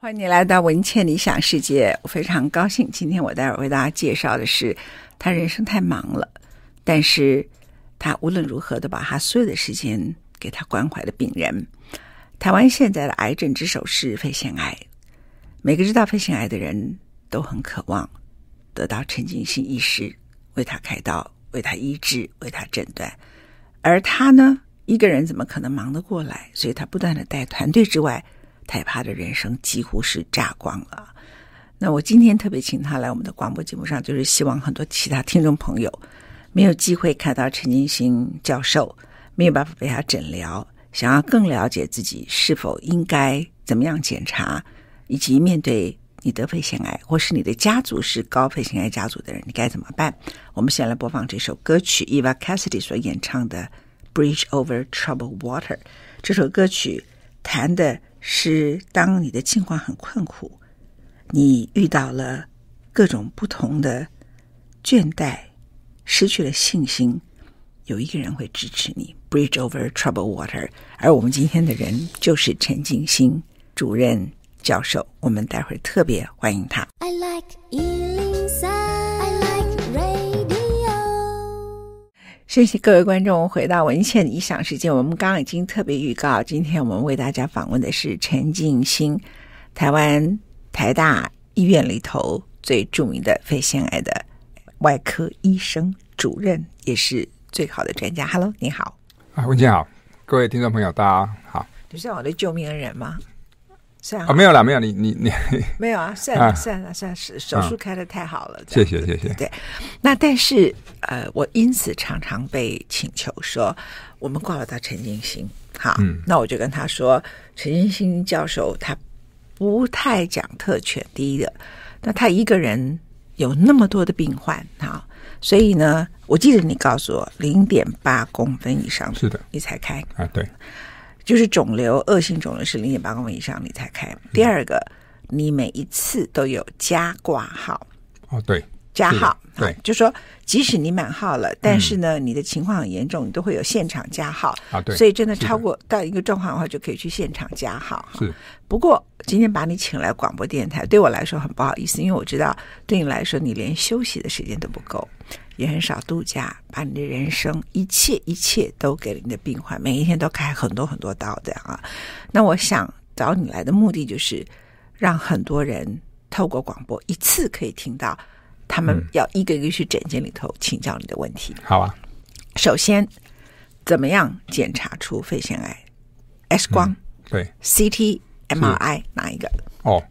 欢迎你来到文茜理想世界，我非常高兴。今天我待会儿为大家介绍的是，他人生太忙了，但是他无论如何都把他所有的时间给他关怀的病人。台湾现在的癌症之首是肺腺癌，每个知道肺腺癌的人都很渴望得到陈进兴医师为他开刀、为他医治、为他诊断，而他呢，一个人怎么可能忙得过来？所以他不断的带团队之外。太怕的人生几乎是榨光了。那我今天特别请他来我们的广播节目上，就是希望很多其他听众朋友没有机会看到陈金星教授，没有办法被他诊疗，想要更了解自己是否应该怎么样检查，以及面对你得肺腺癌，或是你的家族是高肺腺癌家族的人，你该怎么办？我们先来播放这首歌曲，Eva Cassidy 所演唱的《Bridge Over Troubled Water》。这首歌曲谈的。是当你的境况很困苦，你遇到了各种不同的倦怠，失去了信心，有一个人会支持你，Bridge over trouble water。而我们今天的人就是陈进兴主任教授，我们待会儿特别欢迎他。I like 谢谢各位观众，回到文茜理想世界。我们刚刚已经特别预告，今天我们为大家访问的是陈进兴，台湾台大医院里头最著名的肺腺癌的外科医生主任，也是最好的专家。Hello，你好。啊，文茜好，各位听众朋友，大家好。你是我的救命恩人吗？算啊，没有啦，没有你你你 没有啊，算了算了算是，手手术开的太好了，谢谢谢谢。对，那但是呃，我因此常常被请求说，我们挂了到陈金星，好，嗯，那我就跟他说，陈金星教授他不太讲特权，第一个，那他一个人有那么多的病患，哈，所以呢，我记得你告诉我零点八公分以上是的，你才开啊，对。就是肿瘤，恶性肿瘤是零点八公分以上你才开。第二个，你每一次都有加挂号。哦，对，加号。对，就说即使你满号了，但是呢，你的情况很严重，你都会有现场加号。啊，对。所以真的超过到一个状况的话，就可以去现场加号。是。不过今天把你请来广播电台，对我来说很不好意思，因为我知道对你来说，你连休息的时间都不够。也很少度假，把你的人生一切一切都给了你的病患，每一天都开很多很多刀这样啊。那我想找你来的目的就是让很多人透过广播一次可以听到，他们要一个一个去诊间里头请教你的问题。好啊，首先怎么样检查出肺腺癌？X 光？对，CT、MRI 哪一个？哦，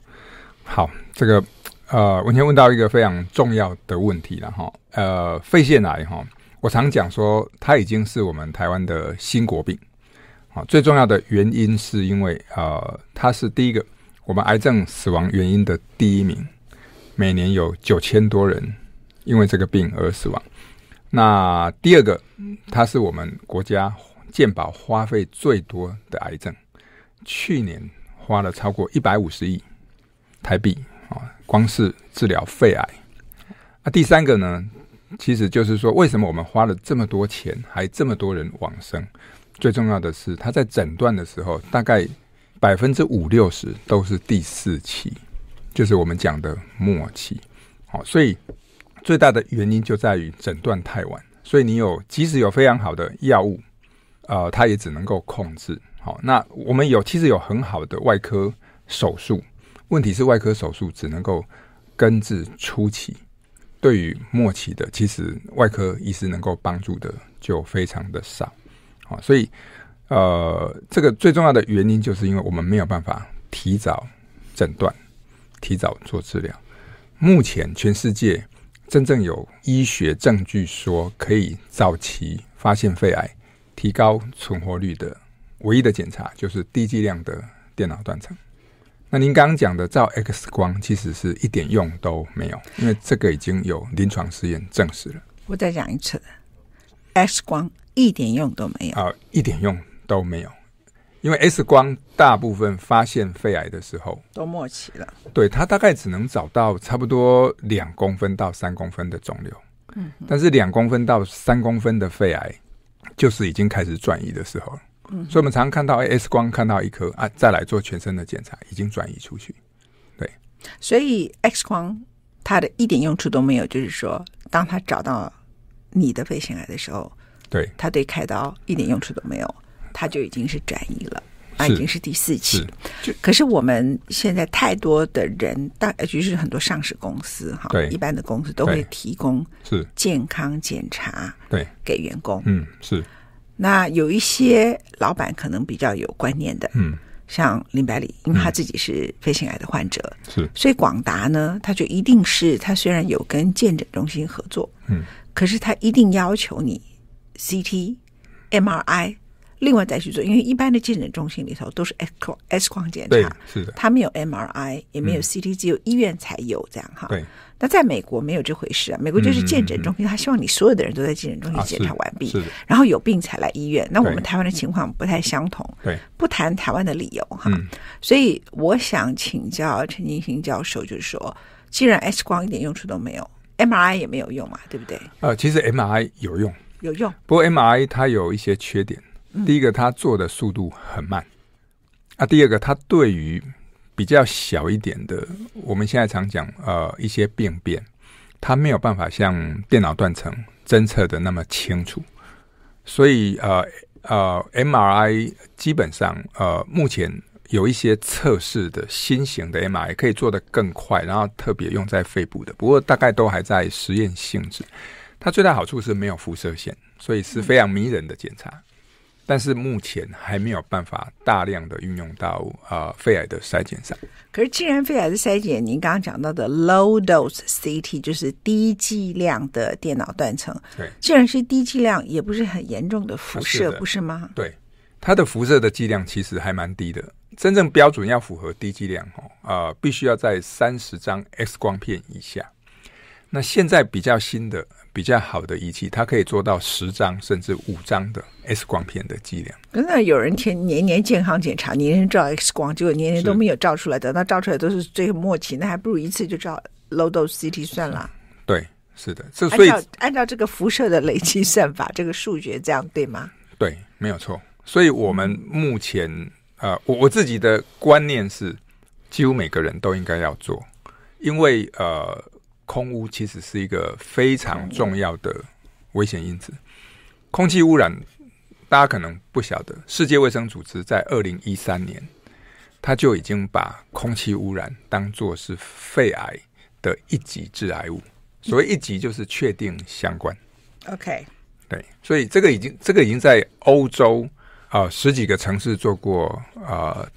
好，这个。呃，我先问到一个非常重要的问题了哈。呃，肺腺癌哈，我常讲说，它已经是我们台湾的新国病。好，最重要的原因是因为呃，它是第一个我们癌症死亡原因的第一名，每年有九千多人因为这个病而死亡。那第二个，它是我们国家健保花费最多的癌症，去年花了超过一百五十亿台币。啊，光是治疗肺癌，啊，第三个呢，其实就是说，为什么我们花了这么多钱，还这么多人往生？最重要的是，他在诊断的时候，大概百分之五六十都是第四期，就是我们讲的末期。好，所以最大的原因就在于诊断太晚。所以你有，即使有非常好的药物，呃，它也只能够控制。好，那我们有，其实有很好的外科手术。问题是外科手术只能够根治初期，对于末期的，其实外科医师能够帮助的就非常的少。好，所以呃，这个最重要的原因就是因为我们没有办法提早诊断、提早做治疗。目前全世界真正有医学证据说可以早期发现肺癌、提高存活率的唯一的检查，就是低剂量的电脑断层。那您刚刚讲的照 X 光，其实是一点用都没有，因为这个已经有临床试验证实了。我再讲一次，X 光一点用都没有啊，一点用都没有，因为 X 光大部分发现肺癌的时候都末期了，对，它大概只能找到差不多两公分到三公分的肿瘤，嗯，但是两公分到三公分的肺癌就是已经开始转移的时候了。嗯，所以我们常常看到，哎，X 光看到一颗啊，再来做全身的检查，已经转移出去。对。所以 X 光它的一点用处都没有，就是说，当他找到你的肺腺癌的时候，对，他对开刀一点用处都没有，他就已经是转移了。啊，已经是第四期。可是我们现在太多的人，大就是很多上市公司哈，对，一般的公司都会提供是健康检查，对，给员工。嗯，是。那有一些老板可能比较有观念的，嗯，像林百里，因为他自己是肺腺癌的患者，是，所以广达呢，他就一定是他虽然有跟健诊中心合作，嗯，可是他一定要求你 CT、MRI。另外再去做，因为一般的健诊中心里头都是 X 光 X 光检查，是的，他没有 MRI，也没有 CT，只有医院才有这样哈。对，那在美国没有这回事啊，美国就是健诊中心，他希望你所有的人都在健诊中心检查完毕，然后有病才来医院。那我们台湾的情况不太相同，对，不谈台湾的理由哈。所以我想请教陈金星教授，就是说，既然 X 光一点用处都没有，MRI 也没有用嘛，对不对？呃，其实 MRI 有用，有用，不过 MRI 它有一些缺点。第一个，它做的速度很慢啊。第二个，它对于比较小一点的，我们现在常讲呃一些病变，它没有办法像电脑断层侦测的那么清楚。所以呃呃，MRI 基本上呃目前有一些测试的新型的 MRI 可以做得更快，然后特别用在肺部的，不过大概都还在实验性质。它最大好处是没有辐射线，所以是非常迷人的检查。但是目前还没有办法大量的运用到啊、呃、肺癌的筛检上。可是，既然肺癌的筛检，您刚刚讲到的 low dose CT 就是低剂量的电脑断层，对，既然是低剂量，也不是很严重的辐射，不是吗？对，它的辐射的剂量其实还蛮低的。真正标准要符合低剂量哦，呃，必须要在三十张 X 光片以下。那现在比较新的。比较好的仪器，它可以做到十张甚至五张的 X 光片的剂量。那有人天年年健康检查，年年照 X 光，结果年年都没有照出来的，那照出来都是最末期，那还不如一次就照 low dose CT 算了。对，是的，这所以按照按照这个辐射的累积算法，这个数学这样对吗？对，没有错。所以我们目前呃，我我自己的观念是，几乎每个人都应该要做，因为呃。空污其实是一个非常重要的危险因子。空气污染，大家可能不晓得，世界卫生组织在二零一三年，他就已经把空气污染当作是肺癌的一级致癌物。所谓一级，就是确定相关。OK，对，所以这个已经，这个已经在欧洲啊、呃、十几个城市做过啊、呃、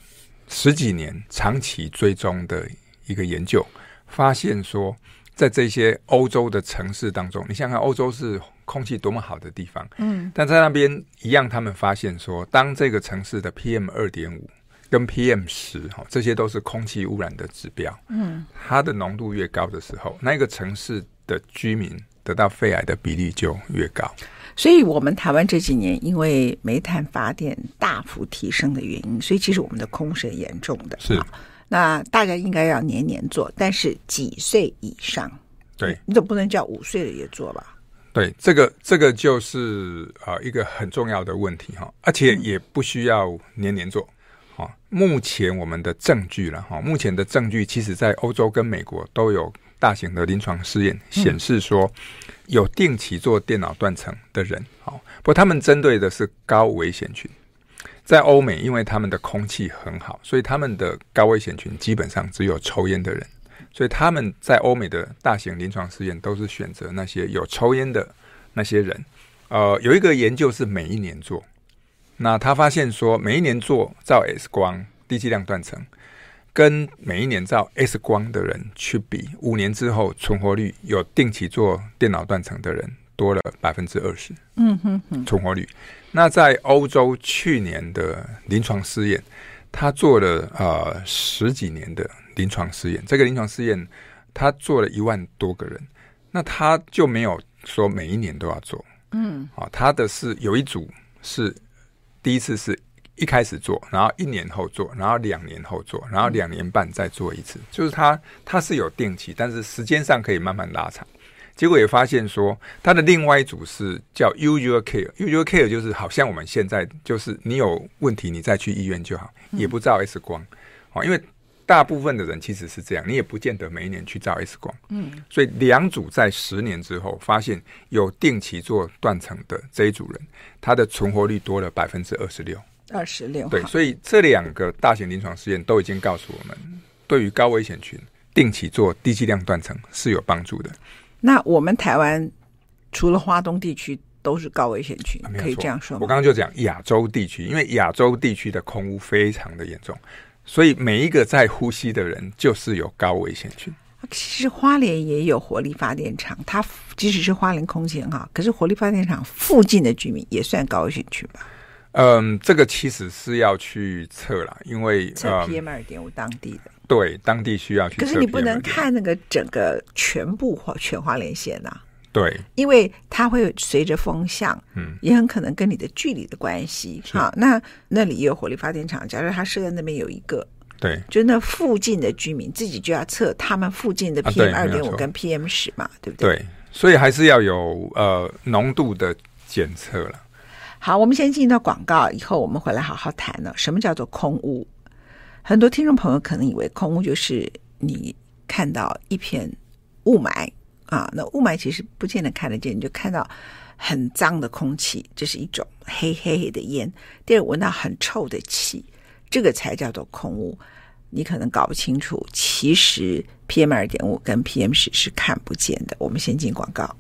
十几年长期追踪的一个研究，发现说。在这些欧洲的城市当中，你想想看，欧洲是空气多么好的地方，嗯，但在那边一样，他们发现说，当这个城市的 PM 二点五跟 PM 十哈，这些都是空气污染的指标，嗯，它的浓度越高的时候，那个城市的居民得到肺癌的比例就越高。所以，我们台湾这几年因为煤炭发电大幅提升的原因，所以其实我们的空是很严重的，是。那大概应该要年年做，但是几岁以上？对，你总不能叫五岁的也做吧？对，这个这个就是啊、呃、一个很重要的问题哈，而且也不需要年年做。哈、嗯，目前我们的证据了哈，目前的证据其实在欧洲跟美国都有大型的临床试验显示说，有定期做电脑断层的人，好，不过他们针对的是高危险群。在欧美，因为他们的空气很好，所以他们的高危险群基本上只有抽烟的人。所以他们在欧美的大型临床试验都是选择那些有抽烟的那些人。呃，有一个研究是每一年做，那他发现说，每一年做照 X 光低剂量断层，跟每一年照 X 光的人去比，五年之后存活率有定期做电脑断层的人多了百分之二十。嗯哼哼，存活率。那在欧洲去年的临床试验，他做了呃十几年的临床试验。这个临床试验他做了一万多个人，那他就没有说每一年都要做。嗯，啊，他的是有一组是第一次是一开始做，然后一年后做，然后两年后做，然后两年半再做一次，就是他他是有定期，但是时间上可以慢慢拉长。结果也发现说，他的另外一组是叫 usual care，usual care 就是好像我们现在就是你有问题，你再去医院就好，也不照 X 光，哦，因为大部分的人其实是这样，你也不见得每一年去照 X 光。嗯，所以两组在十年之后发现有定期做断层的这一组人，他的存活率多了百分之二十六。二十六。对，所以这两个大型临床试验都已经告诉我们，对于高危险群定期做低剂量断层是有帮助的。那我们台湾除了华东地区都是高危险群，可以这样说吗？我刚刚就讲亚洲地区，因为亚洲地区的空污非常的严重。所以每一个在呼吸的人就是有高危险群。其实花莲也有火力发电厂，它即使是花莲空气很好，可是火力发电厂附近的居民也算高危险区吧？嗯，这个其实是要去测啦，因为测 PM 二点五当地的，对，当地需要去。可是你不能看那个整个全部或全花莲县呐。对，因为它会随着风向，嗯，也很可能跟你的距离的关系。好，那那里也有火力发电厂，假如它设在那边有一个，对，就那附近的居民自己就要测他们附近的 PM 二点五跟 PM 十嘛，对不对？对，所以还是要有呃浓度的检测了。好，我们先进到广告，以后我们回来好好谈了。什么叫做空污？很多听众朋友可能以为空污就是你看到一片雾霾。啊，那雾霾其实不见得看得见，你就看到很脏的空气，这是一种黑黑黑的烟；第二，闻到很臭的气，这个才叫做空污。你可能搞不清楚，其实 PM 二点五跟 PM 十是看不见的。我们先进广告。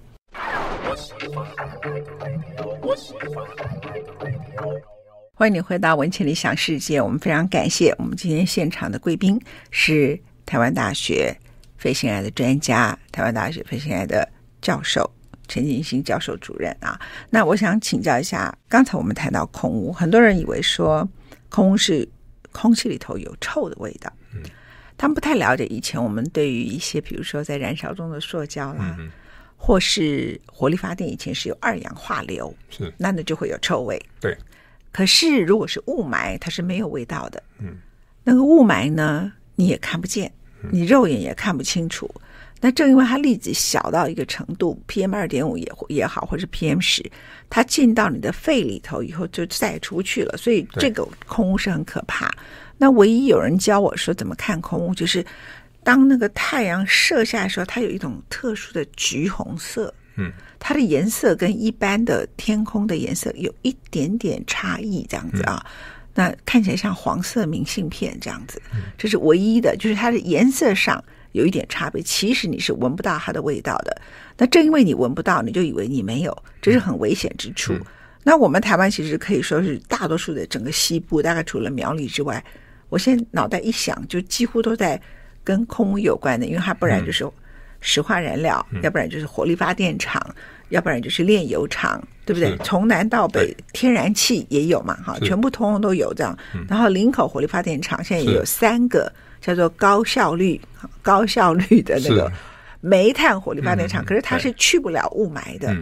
欢迎你回到文倩理想世界，我们非常感谢我们今天现场的贵宾是台湾大学。飞行癌的专家，台湾大学飞行癌的教授陈进兴教授主任啊，那我想请教一下，刚才我们谈到空污，很多人以为说空污是空气里头有臭的味道，嗯，他们不太了解以前我们对于一些比如说在燃烧中的塑胶啦，嗯，或是火力发电以前是有二氧化硫，是，那那就会有臭味，对。可是如果是雾霾，它是没有味道的，嗯，那个雾霾呢，你也看不见。你肉眼也看不清楚，那正因为它粒子小到一个程度，PM 二点五也也好，或者 PM 十，它进到你的肺里头以后就再也出不去了，所以这个空污是很可怕。那唯一有人教我说怎么看空污，就是当那个太阳射下来的时候，它有一种特殊的橘红色，嗯，它的颜色跟一般的天空的颜色有一点点差异，这样子啊。嗯那看起来像黄色明信片这样子，这是唯一的，就是它的颜色上有一点差别。其实你是闻不到它的味道的。那正因为你闻不到，你就以为你没有，这是很危险之处。那我们台湾其实可以说是大多数的整个西部，大概除了苗栗之外，我现在脑袋一想，就几乎都在跟空污有关的，因为它不然就是石化燃料，要不然就是火力发电厂。要不然就是炼油厂，对不对？从南到北，天然气也有嘛，哈，全部通通都有这样。然后林口火力发电厂现在也有三个叫做高效率、高效率的那个煤炭火力发电厂，可是它是去不了雾霾的，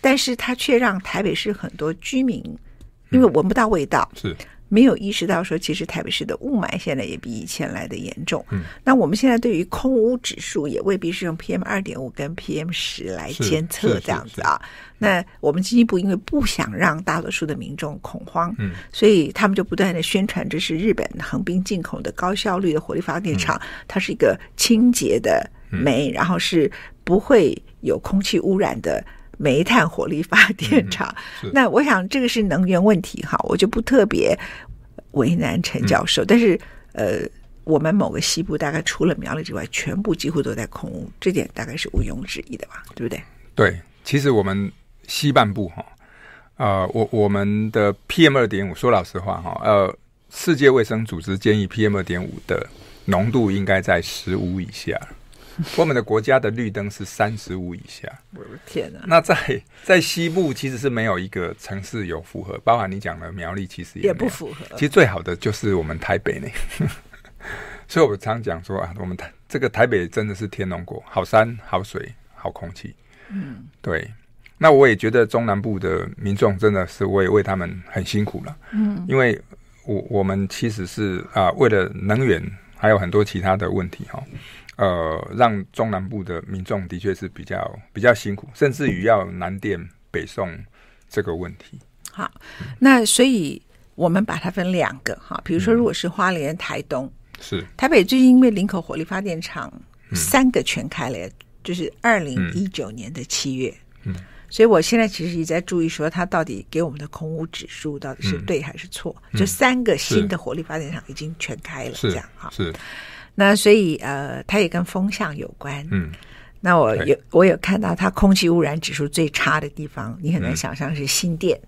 但是它却让台北市很多居民因为闻不到味道。是。没有意识到说，其实台北市的雾霾现在也比以前来的严重。嗯，那我们现在对于空污指数也未必是用 PM 二点五跟 PM 十来监测这样子啊。那我们经济部因为不想让大多数的民众恐慌，嗯，所以他们就不断的宣传这是日本横滨进口的高效率的火力发电厂，嗯，它是一个清洁的煤，嗯，然后是不会有空气污染的煤炭火力发电厂。嗯，那我想这个是能源问题哈，我就不特别。为难陈教授，嗯、但是呃，我们某个西部大概除了苗栗之外，全部几乎都在空污，这点大概是毋庸置疑的吧？对不对？对，其实我们西半部哈，呃，我我们的 PM 二点五，说老实话哈，呃，世界卫生组织建议 PM 二点五的浓度应该在十五以下。我们的国家的绿灯是三十五以下，我的天啊！那在在西部其实是没有一个城市有符合，包含你讲的苗栗，其实也，也不符合。其实最好的就是我们台北呢，所以我常讲说啊，我们台这个台北真的是天龙国，好山好水好空气。嗯，对。那我也觉得中南部的民众真的是为为他们很辛苦了。嗯，因为我我们其实是啊，为了能源还有很多其他的问题哈。呃，让中南部的民众的确是比较比较辛苦，甚至于要南电北送这个问题。好，那所以我们把它分两个哈，比如说如果是花莲、台东，是台北最近因为林口火力发电厂三个全开了，嗯、就是二零一九年的七月。嗯，所以我现在其实也在注意说，它到底给我们的空污指数到底是对还是错？嗯、就三个新的火力发电厂已经全开了，这样哈。是。那所以呃，它也跟风向有关。嗯。那我有我有看到它空气污染指数最差的地方，你很难想象是新店、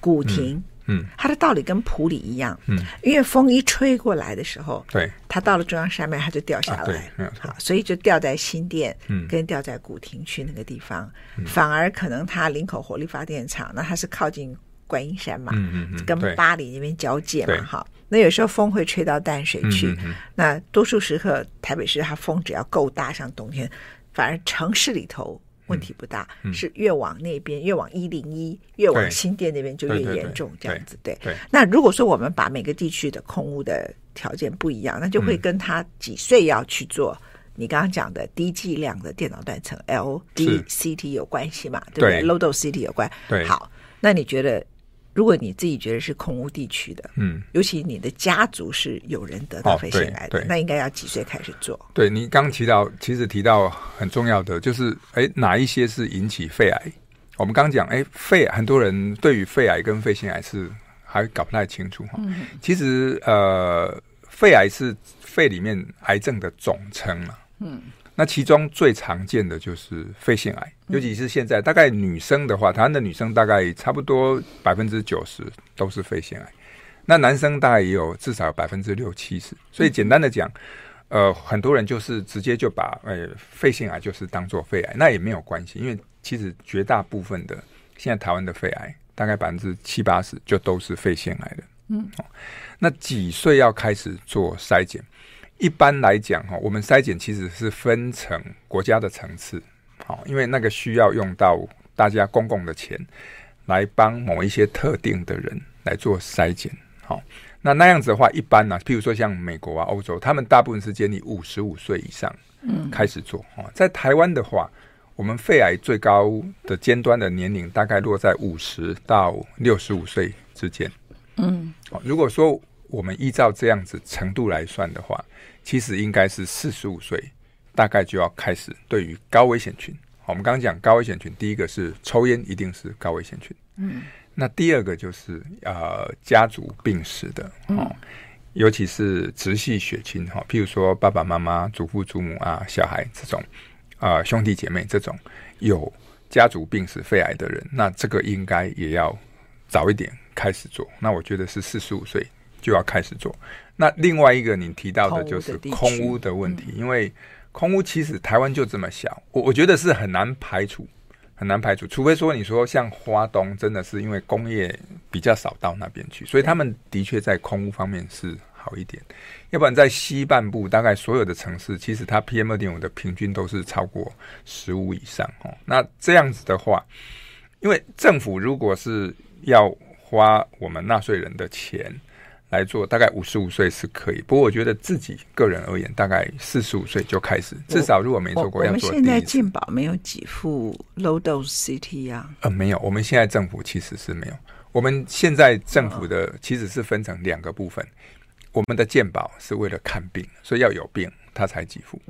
古亭。嗯嗯，它的道理跟普里一样，嗯，因为风一吹过来的时候，对，它到了中央山脉，它就掉下来，好，所以就掉在新店，嗯，跟掉在古亭区那个地方，嗯、反而可能它林口火力发电厂，那它是靠近观音山嘛，嗯嗯嗯，跟巴黎那边交界嘛，哈。对，那有时候风会吹到淡水去，那多数时刻台北市它风只要够大，像冬天，反而城市里头。问题不大，嗯、是越往那边，越往一零一，越往新店那边就越严重，这样子对。对，那如果说我们把每个地区的空屋的条件不一样，那就会跟他几岁要去做你刚刚讲的低剂量的电脑断层 LDCT 有关系嘛？对不对？Low dose CT 有关。对。好，那你觉得？如果你自己觉得是空屋地区的，嗯，尤其你的家族是有人得到肺腺癌的，哦、那应该要几岁开始做？对，你刚提到，其实提到很重要的就是，哎，哪一些是引起肺癌？我们刚讲，哎，肺很多人对于肺癌跟肺腺癌是还搞不太清楚哈。嗯、其实呃，肺癌是肺里面癌症的总称嘛。嗯。那其中最常见的就是肺腺癌，尤其是现在，大概女生的话，台湾的女生大概差不多百分之九十都是肺腺癌，那男生大概也有至少百分之六七十。所以简单的讲，呃，很多人就是直接就把呃肺腺癌就是当做肺癌，那也没有关系，因为其实绝大部分的现在台湾的肺癌大概百分之七八十就都是肺腺癌的。嗯，那几岁要开始做筛检？一般来讲，哈，我们筛检其实是分成国家的层次，好，因为那个需要用到大家公共的钱来帮某一些特定的人来做筛检，好，那那样子的话，一般呢，譬如说像美国啊、欧洲，他们大部分是建议五十五岁以上，嗯，开始做，嗯，在台湾的话，我们肺癌最高的尖端的年龄大概落在五十到六十五岁之间，嗯，好，如果说我们依照这样子程度来算的话，其实应该是四十五岁，大概就要开始对于高危险群。我们刚刚讲高危险群，第一个是抽烟，一定是高危险群。嗯，那第二个就是呃家族病史的哦，嗯、尤其是直系血亲哈，譬如说爸爸妈妈、祖父祖母啊、小孩这种啊、呃、兄弟姐妹这种有家族病史肺癌的人，那这个应该也要早一点开始做。那我觉得是四十五岁就要开始做。那另外一个你提到的就是空屋的问题，因为空屋其实台湾就这么小，我我觉得是很难排除，很难排除，除非说你说像花东真的是因为工业比较少到那边去，所以他们的确在空屋方面是好一点，要不然在西半部大概所有的城市，其实它 PM 二点五的平均都是超过十五以上哦。那这样子的话，因为政府如果是要花我们纳税人的钱。来做大概五十五岁是可以，不过我觉得自己个人而言，大概四十五岁就开始，至少如果没做过要做。我们现在健保没有给付 low dose CT 啊？呃，没有，我们现在政府其实是没有。我们现在政府的其实是分成两个部分，我们的健保是为了看病，所以要有病它才给付。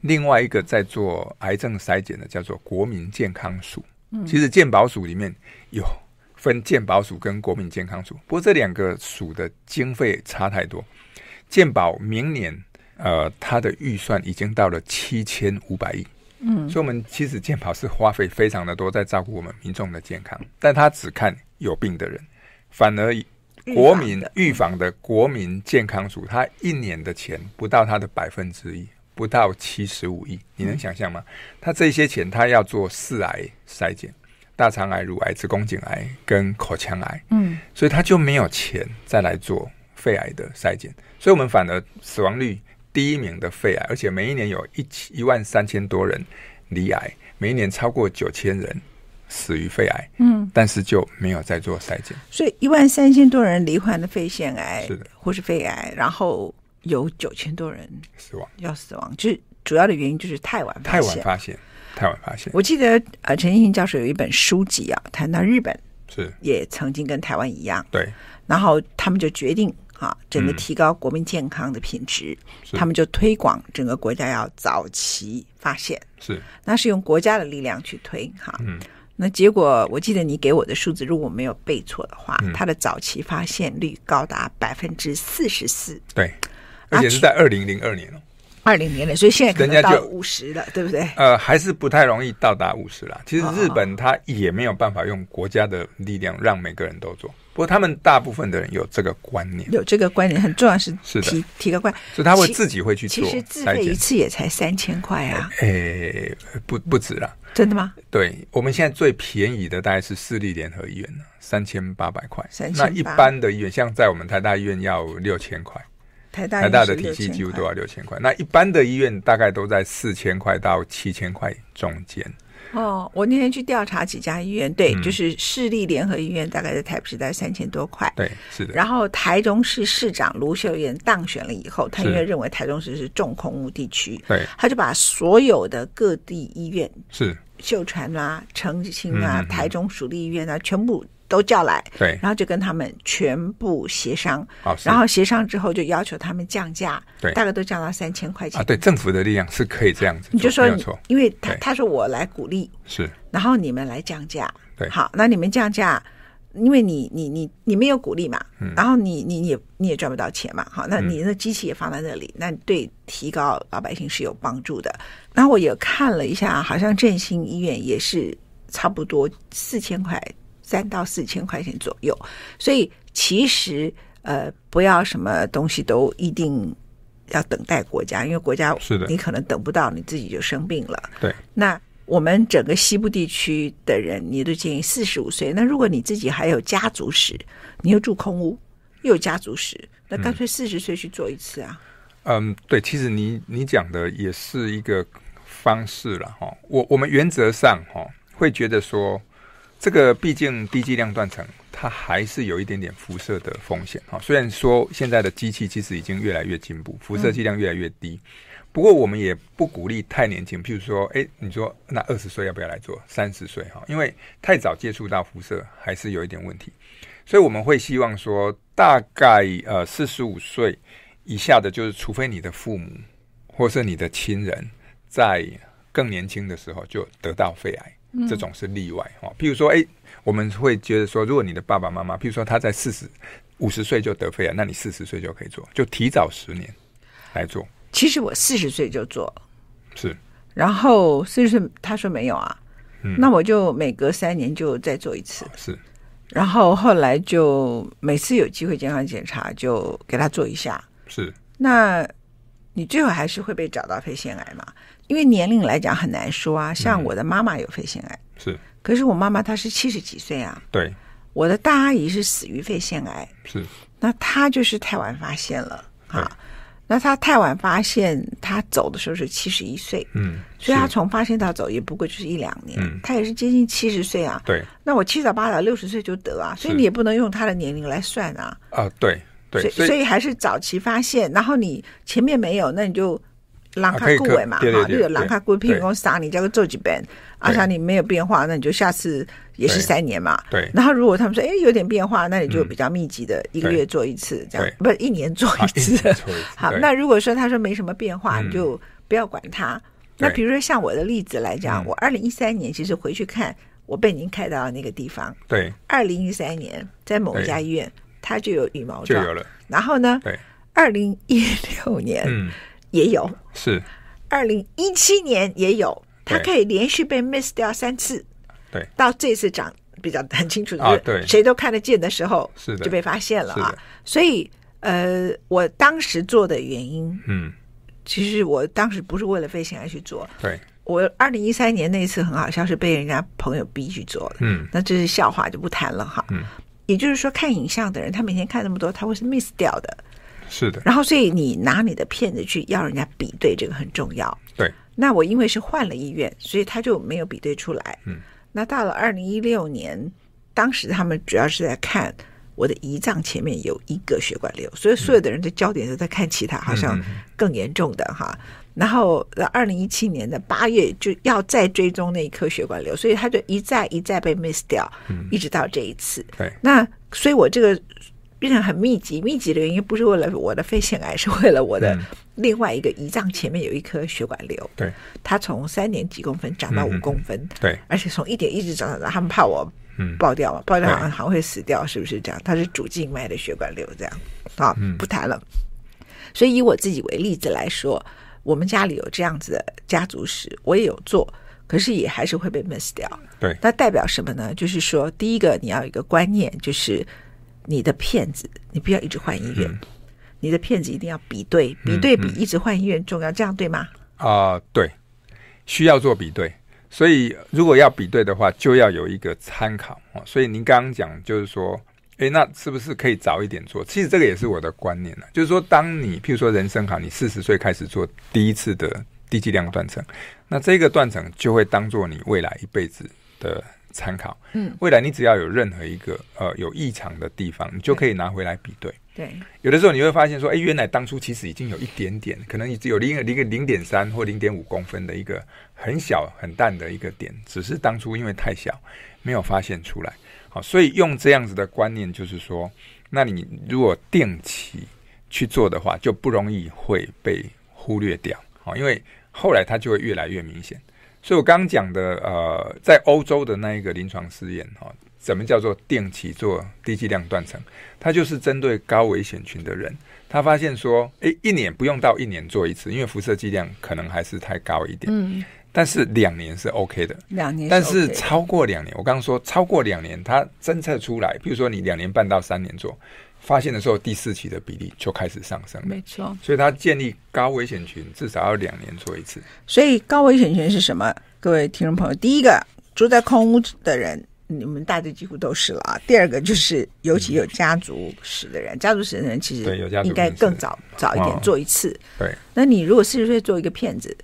另外一个在做癌症筛检的叫做国民健康署，其实健保署里面有。分健保署跟国民健康署，不过这两个署的经费差太多。健保明年，呃，它的预算已经到了七千五百亿，嗯，所以我们其实健保是花费非常的多，在照顾我们民众的健康，但他只看有病的人，反而国民预防的国民健康署，他一年的钱不到他的百分之一，不到七十五亿，你能想象吗？他这些钱他要做四癌筛检。大肠癌、乳癌、子宫颈癌跟口腔癌，嗯，所以他就没有钱再来做肺癌的筛检，所以我们反而死亡率第一名的肺癌，而且每一年有一一万三千多人罹癌，每一年超过九千人死于肺癌，嗯，但是就没有再做筛检，所以一万三千多人罹患的肺腺癌是的，或是肺癌，然后有九千多人死亡，要死亡，就是主要的原因就是太晚太晚发现。太晚发现，我记得呃，陈新教授有一本书籍啊，谈到日本是。也曾经跟台湾一样，对，然后他们就决定啊，整个提高国民健康的品质，嗯、他们就推广整个国家要早期发现，是，那是用国家的力量去推哈。嗯，那结果我记得你给我的数字，如果没有背错的话，嗯、它的早期发现率高达百分之四十四，对，而且是在二零零二年哦。二零年了，所以现在可能到五十了，对不对？呃，还是不太容易到达五十了。其实日本它也没有办法用国家的力量让每个人都做，不过他们大部分的人有这个观念，有这个观念很重要，是是的提个观，所以他会自己会去做。其实自费一次也才三千块啊，诶，不不止了，真的吗？对，我们现在最便宜的大概是私立联合医院三千八百块。那一般的医院，像在我们台大医院要六千块。台大，台大的体系几乎都要六千块，那一般的医院大概都在四千块到七千块中间。哦，我那天去调查几家医院，对，嗯、就是市立联合医院，大概在台北市在三千多块。对，是的。然后台中市市长卢秀燕当选了以后，他因为认为台中市是重空污地区，对，他就把所有的各地医院，是秀传啊、澄清啊、嗯、台中属立医院啊，全部。都叫来，对，然后就跟他们全部协商，哦、然后协商之后就要求他们降价，对，大概都降到三千块钱。啊。对，政府的力量是可以这样子，你就说，因为他他说我来鼓励，是，然后你们来降价，对，好，那你们降价，因为你你你你没有鼓励嘛，嗯，然后你你也你也赚不到钱嘛，好，那你的机器也放在那里，嗯，那对提高老百姓是有帮助的。然后我也看了一下，好像振兴医院也是差不多四千块。三到四千块钱左右，所以其实呃，不要什么东西都一定要等待国家，因为国家是的，你可能等不到，你自己就生病了。对，那我们整个西部地区的人，你都建议四十五岁。那如果你自己还有家族史，你又住空屋，又有家族史，那干脆四十岁去做一次啊。嗯，对，其实你你讲的也是一个方式了哈。我我们原则上哈会觉得说。这个毕竟低剂量断层，它还是有一点点辐射的风险哈。虽然说现在的机器其实已经越来越进步，辐射剂量越来越低，不过我们也不鼓励太年轻。譬如说，哎，你说那二十岁要不要来做？三十岁哈，因为太早接触到辐射还是有一点问题。所以我们会希望说，大概呃四十五岁以下的，就是除非你的父母或是你的亲人在更年轻的时候就得到肺癌。这种是例外哈，譬如说，哎，我们会觉得说，如果你的爸爸妈妈，譬如说他在四十五十岁就得肺癌，那你四十岁就可以做，就提早十年来做。其实我四十岁就做，是，然后四十岁他说没有啊，嗯，那我就每隔三年就再做一次，是，然后后来就每次有机会健康检查就给他做一下，是，那你最后还是会被找到肺腺癌嘛？因为年龄来讲很难说啊，像我的妈妈有肺腺癌，嗯、是，可是我妈妈她是七十几岁啊，对，我的大阿姨是死于肺腺癌，是，那她就是太晚发现了啊，那她太晚发现，她走的时候是七十一岁，嗯，所以她从发现到走也不过就是一两年，嗯，她也是接近七十岁啊，对，那我七早八早六十岁就得啊，所以你也不能用她的年龄来算啊，啊，对，对，所以所以还是早期发现，然后你前面没有，那你就。让他顾尾嘛，哈，就有让他顾屁股杀你，叫个做几遍。而且你没有变化，那你就下次也是三年嘛。对。然后如果他们说，哎，有点变化，那你就比较密集的一个月做一次，这样不是一年做一次。好，那如果说他说没什么变化，你就不要管他。那比如说像我的例子来讲，我二零一三年其实回去看我被您开刀的那个地方，对。二零一三年在某一家医院，他就有羽毛状，就有了。然后呢，对。二零一六年，嗯。也有。是，二零一七年也有，它可以连续被 miss 掉三次，对，到这次长比较很清楚，啊，对，谁都看得见的时候，是的，就被发现了啊。所以，呃，我当时做的原因，嗯，其实我当时不是为了飞行而去做，对，我二零一三年那一次很好笑，是被人家朋友逼去做的，嗯，那这是笑话，就不谈了哈，嗯，也就是说，看影像的人，他每天看那么多，他会是 miss 掉的。是的，然后所以你拿你的片子去要人家比对，这个很重要。对，那我因为是换了医院，所以他就没有比对出来。嗯，那到了二零一六年，当时他们主要是在看我的胰脏前面有一个血管瘤，所以所有的人的焦点都在看其他，好像更严重的哈。嗯、然后二零一七年的八月就要再追踪那一颗血管瘤，所以他就一再一再被 miss 掉，嗯、一直到这一次。对，那所以我这个。变成很密集，密集的原因不是为了我的肺腺癌，是为了我的另外一个胰脏前面有一颗血管瘤。对，它从三点几公分长到五公分。嗯、对，而且从一点一直长到，他们怕我爆掉嘛，爆掉好像好像会死掉，是不是这样？它是主静脉的血管瘤，这样啊，不谈了。所以以我自己为例子来说，我们家里有这样子的家族史，我也有做。可是也还是会被 miss 掉。对，那代表什么呢？就是说，第一个你要有一个观念，就是你的片子，你不要一直换医院，嗯、你的片子一定要比对，比对比一直换医院重要，嗯嗯、这样对吗？啊、呃，对，需要做比对。所以如果要比对的话，就要有一个参考。所以您刚刚讲就是说，诶，那是不是可以早一点做？其实这个也是我的观念了，就是说，当你譬如说人生好，你四十岁开始做第一次的。低剂量断层，那这个断层就会当做你未来一辈子的参考。嗯，未来你只要有任何一个呃有异常的地方，你就可以拿回来比对。对，有的时候你会发现说，哎，原来当初其实已经有一点点，可能你只有零零个零点三或零点五公分的一个很小很淡的一个点，只是当初因为太小没有发现出来。好，所以用这样子的观念，就是说，那你如果定期去做的话，就不容易会被忽略掉。好，因为后来它就会越来越明显，所以我刚刚讲的，呃，在欧洲的那一个临床试验，哈，怎么叫做定期做低剂量断层？它就是针对高危险群的人，他发现说，诶，一年不用到一年做一次，因为辐射剂量可能还是太高一点，嗯，但是两年是 OK 的，两年，但是超过两年，我刚刚说超过两年，它侦测出来，比如说你两年半到三年做。发现的时候，第四期的比例就开始上升了。没错，所以他建立高危险群至少要两年做一次。所以高危险群是什么？各位听众朋友，第一个住在空屋的人，你们大致几乎都是了啊。第二个就是尤其有家族史的人，嗯、家族史的人其实应该更早早一点做一次。对，那你如果四十岁做一个骗子，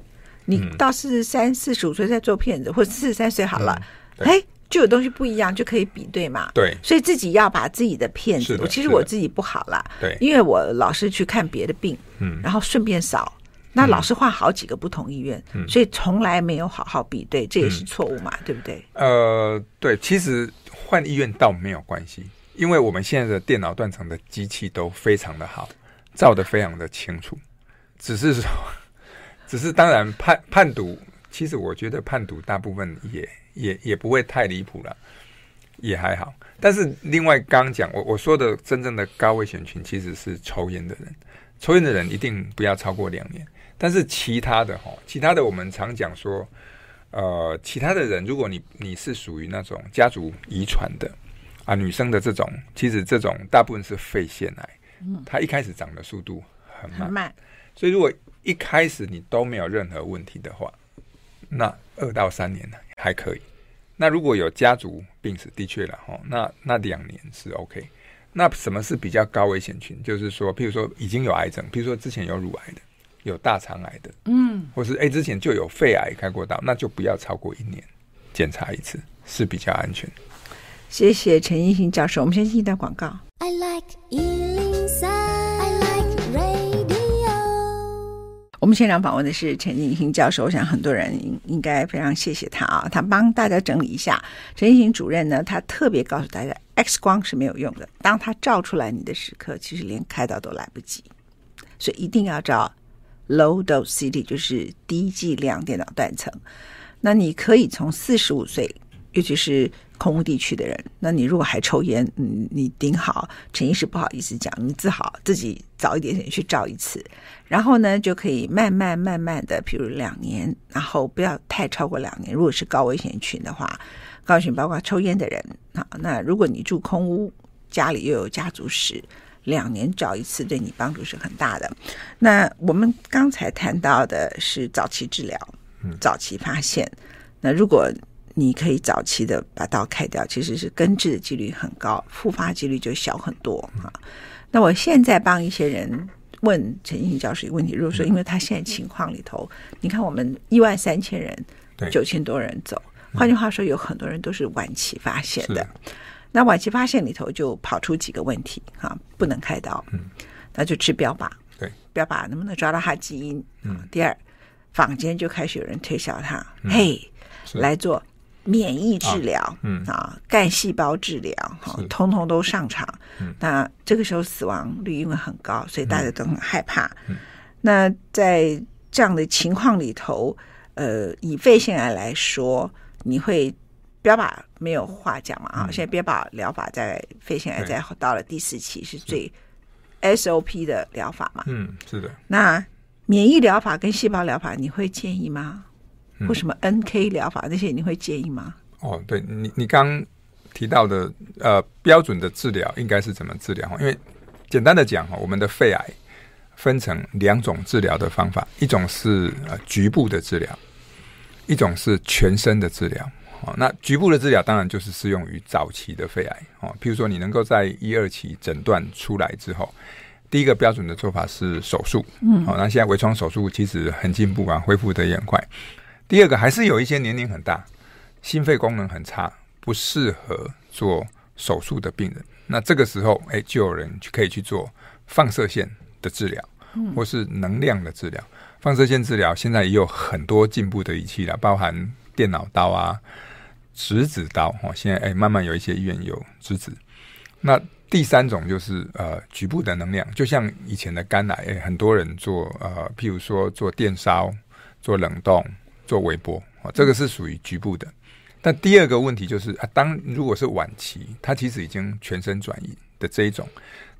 你到四十三、四十五岁再做骗子，或四十三岁好了，哎、嗯。就有东西不一样，就可以比对嘛。对，所以自己要把自己的片子，我其实我自己不好啦。对，因为我老是去看别的病，嗯，然后顺便扫，那老是换好几个不同医院，嗯，所以从来没有好好比对，这也是错误嘛，对不对？呃，对，其实换医院倒没有关系，因为我们现在的电脑断层的机器都非常的好，照的非常的清楚，只是说，只是当然判判读，其实我觉得判读大部分也。也也不会太离谱了，也还好。但是另外刚讲我我说的真正的高危险群其实是抽烟的人，抽烟的人一定不要超过两年。但是其他的哈，其他的我们常讲说，呃，其他的人如果你你是属于那种家族遗传的啊，女生的这种，其实这种大部分是肺腺癌，它一开始长的速度很慢，很慢。所以如果一开始你都没有任何问题的话，那二到三年呢还可以。那如果有家族病史，的确了哈，那那两年是 OK。那什么是比较高危险群？就是说，譬如说已经有癌症，譬如说之前有乳癌的，有大肠癌的，嗯，或是诶之前就有肺癌开过刀，那就不要超过一年检查一次，是比较安全。谢谢陈奕迅教授，我们先进一段广告。I like 我们现场访问的是陈奕迅教授，我想很多人应应该非常谢谢他啊，他帮大家整理一下。陈奕迅主任呢，他特别告诉大家，X 光是没有用的，当他照出来你的时刻，其实连开刀都来不及，所以一定要照 low dose CT，就是低剂量电脑断层。那你可以从四十五岁，尤其是。空屋地区的人，那你如果还抽烟，嗯，你顶好，陈医师不好意思讲，你最好自己早一点点去照一次，然后呢，就可以慢慢慢慢的，比如两年，然后不要太超过两年。如果是高危险群的话，高危险包括抽烟的人啊，那如果你住空屋，家里又有家族史，两年照一次，对你帮助是很大的。那我们刚才谈到的是早期治疗，早期发现，那如果。你可以早期的把刀开掉，其实是根治的几率很高，复发几率就小很多啊。那我现在帮一些人问陈奕迅教授一个问题，如果说因为他现在情况里头，你看我们一万三千人，九千多人走，换句话说，有很多人都是晚期发现的。那晚期发现里头就跑出几个问题啊，不能开刀，那就治标靶，对，标靶能不能抓到他基因？嗯，第二，坊间就开始有人推销他，嘿，来做。免疫治疗，嗯啊，干细胞治疗，哈，通通都上场。嗯，那这个时候死亡率因为很高，所以大家都很害怕。嗯，那在这样的情况里头，呃，以肺腺癌来说，你会标靶没有话讲嘛？啊、嗯，现在标靶疗法在肺腺癌在到了第四期是最 SOP 的疗法嘛？嗯，是的。那免疫疗法跟细胞疗法，你会建议吗？为什么 NK 疗法那些你会建议吗？哦，对你，你刚提到的呃标准的治疗应该是怎么治疗？因为简单的讲哈，我们的肺癌分成两种治疗的方法，一种是呃局部的治疗，一种是全身的治疗。哦，那局部的治疗当然就是适用于早期的肺癌哦，譬如说你能够在一二期诊断出来之后，第一个标准的做法是手术。嗯，好，那现在微创手术其实很进步啊，恢复的也很快。第二个还是有一些年龄很大、心肺功能很差、不适合做手术的病人。那这个时候，哎，就有人可以去做放射线的治疗，或是能量的治疗。放射线治疗现在也有很多进步的仪器了，包含电脑刀啊、质子刀。哦，现在哎，慢慢有一些医院有质子。那第三种就是呃局部的能量，就像以前的肝癌，哎，很多人做呃，譬如说做电烧、做冷冻。做微波啊，这个是属于局部的。但第二个问题就是啊，当如果是晚期，它其实已经全身转移的这一种，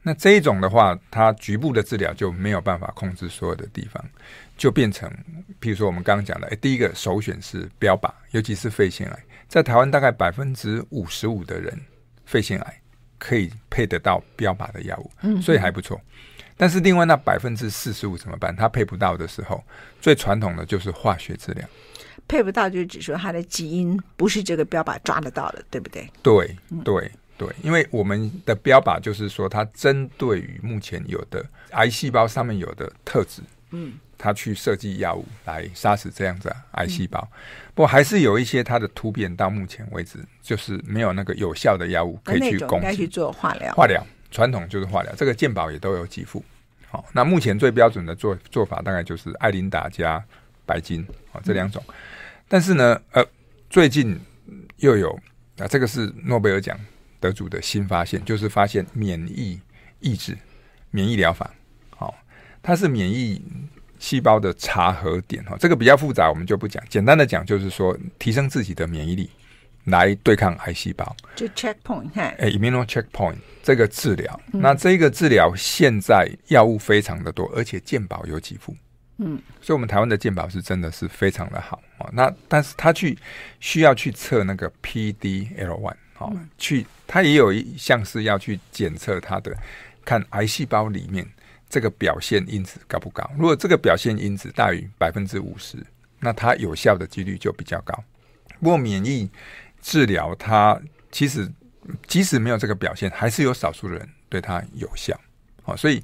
那这一种的话，它局部的治疗就没有办法控制所有的地方，就变成，譬如说我们刚刚讲的，诶，第一个首选是标靶，尤其是肺腺癌，在台湾大概百分之五十五的人肺腺癌可以配得到标靶的药物，嗯，所以还不错。但是另外那百分之四十五怎么办？它配不到的时候，最传统的就是化学治疗。配不到就是指说它的基因不是这个标靶抓得到的，对不对？对对对，因为我们的标靶就是说，它针对于目前有的癌细胞上面有的特质，嗯，它去设计药物来杀死这样子癌细胞。嗯、不过还是有一些它的突变，到目前为止就是没有那个有效的药物可以去攻击。应该去做化疗，化疗。传统就是化疗，这个健保也都有给付。好，那目前最标准的做做法大概就是艾琳达加白金啊这两种。但是呢，呃，最近又有啊，这个是诺贝尔奖得主的新发现，就是发现免疫抑制、免疫疗法。好，它是免疫细胞的查核点哈，这个比较复杂，我们就不讲。简单的讲，就是说提升自己的免疫力。来对抗癌细胞，就 checkpoint，哎，immuno checkpoint 这个治疗，嗯、那这个治疗现在药物非常的多，而且健保有给付，嗯，所以我们台湾的健保是真的是非常的好啊。那但是他去需要去测那个 PDL one，好，去他也有一项是要去检测他的看癌细胞里面这个表现因子高不高。如果这个表现因子大于百分之五十，那它有效的几率就比较高。不过免疫治疗它其实即使没有这个表现，还是有少数人对它有效。好，所以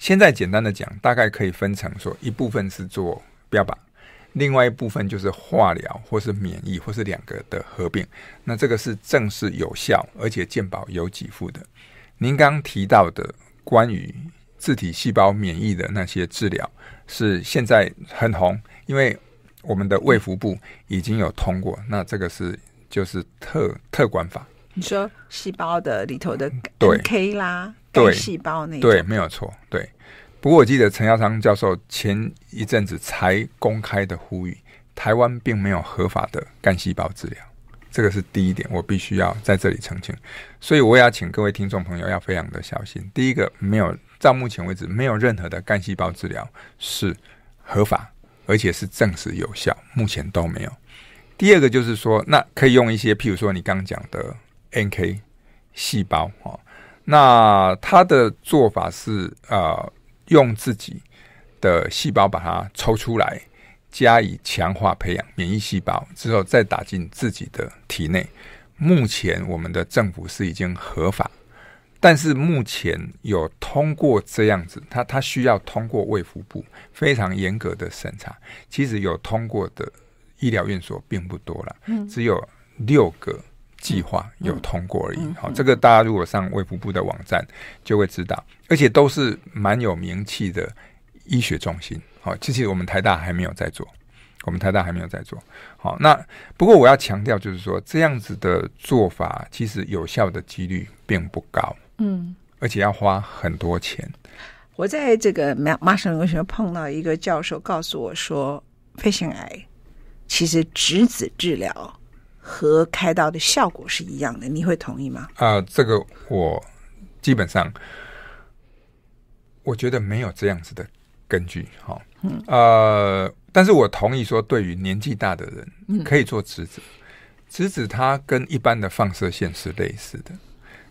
现在简单的讲，大概可以分成说一部分是做标靶，另外一部分就是化疗或是免疫或是两个的合并。那这个是正式有效而且健保有给付的。您刚提到的关于自体细胞免疫的那些治疗，是现在很红，因为我们的卫福部已经有通过。那这个是。就是特特管法，你说细胞的里头的 NK 啦，对细胞那对没有错，对。不过我记得陈耀昌教授前一阵子才公开的呼吁，台湾并没有合法的干细胞治疗，这个是第一点，我必须要在这里澄清。所以我也要请各位听众朋友要非常的小心。第一个，没有到目前为止没有任何的干细胞治疗是合法，而且是证实有效，目前都没有。第二个就是说，那可以用一些，譬如说你刚刚讲的 NK 细胞哦，那它的做法是呃，用自己的细胞把它抽出来，加以强化培养免疫细胞之后，再打进自己的体内。目前我们的政府是已经合法，但是目前有通过这样子，它它需要通过卫福部非常严格的审查。其实有通过的。医疗院所并不多了，只有六个计划有通过而已。好，这个大家如果上卫福部的网站就会知道，而且都是蛮有名气的医学中心。好，其实我们台大还没有在做，我们台大还没有在做。好，那不过我要强调，就是说这样子的做法，其实有效的几率并不高。嗯，而且要花很多钱。我在这个麻麻省理工学院碰到一个教授，告诉我说，肺腺癌其实质子治疗和开刀的效果是一样的。你会同意吗？啊、呃，这个我基本上我觉得没有这样子的根据。哈，嗯，呃，但是我同意说，对于年纪大的人，可以做质子。质子它跟一般的放射线是类似的。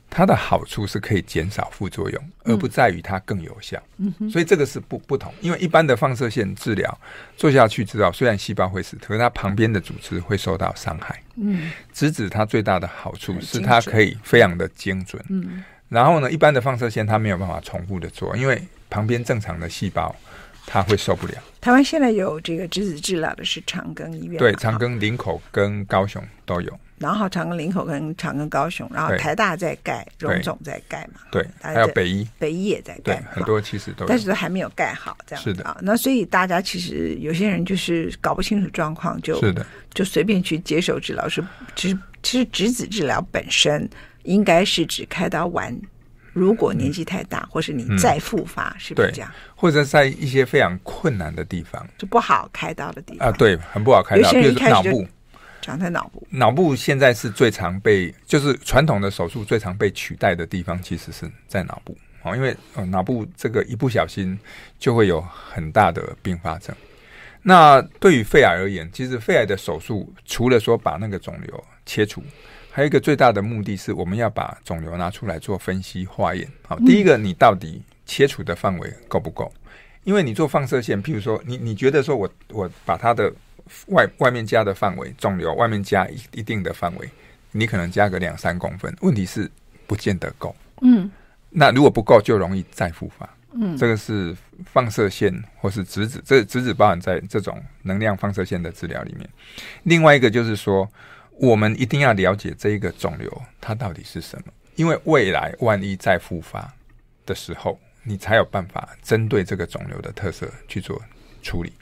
它的好处是可以减少副作用，而不在于它更有效。嗯，所以这个是不不同。因为一般的放射线治疗做下去之后，虽然细胞会死，可是它旁边的组织会受到伤害。嗯，质子它最大的好处是它可以非常的精准。嗯，然后呢，一般的放射线它没有办法重复的做，因为旁边正常的细胞它会受不了。台湾现在有这个质子治疗的是长庚医院，对，长庚、林口跟高雄都有。然后长庚、林口跟长庚、高雄，然后台大在盖，荣总在盖嘛，对，还有北医，北医也在盖，很多其实都，但是都还没有盖好，这样是的。啊。那所以大家其实有些人就是搞不清楚状况，就是的，就随便去接受治疗。是，其实其实质子治疗本身应该是指开刀完，如果年纪太大，或是你再复发，是不是这样？或者在一些非常困难的地方，就不好开刀的地方。啊，对，很不好开刀，比如说脑部。长在脑部，脑部现在是最常被，就是传统的手术最常被取代的地方，其实是在脑部啊，因为脑部这个一不小心就会有很大的并发症。那对于肺癌而言，其实肺癌的手术除了说把那个肿瘤切除，还有一个最大的目的是我们要把肿瘤拿出来做分析化验。好，第一个你到底切除的范围够不够？因为你做放射线，譬如说你你觉得说我我把它的。外外面加的范围，肿瘤外面加一一定的范围，你可能加个两三公分，问题是不见得够。嗯，那如果不够，就容易再复发。嗯，这个是放射线或是质子，这质子包含在这种能量放射线的治疗里面。另外一个就是说，我们一定要了解这一个肿瘤它到底是什么，因为未来万一再复发的时候，你才有办法针对这个肿瘤的特色去做处理。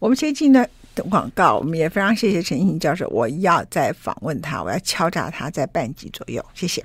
我们先进的。等广告，我们也非常谢谢陈英教授。我要再访问他，我要敲诈他在半集左右。谢谢。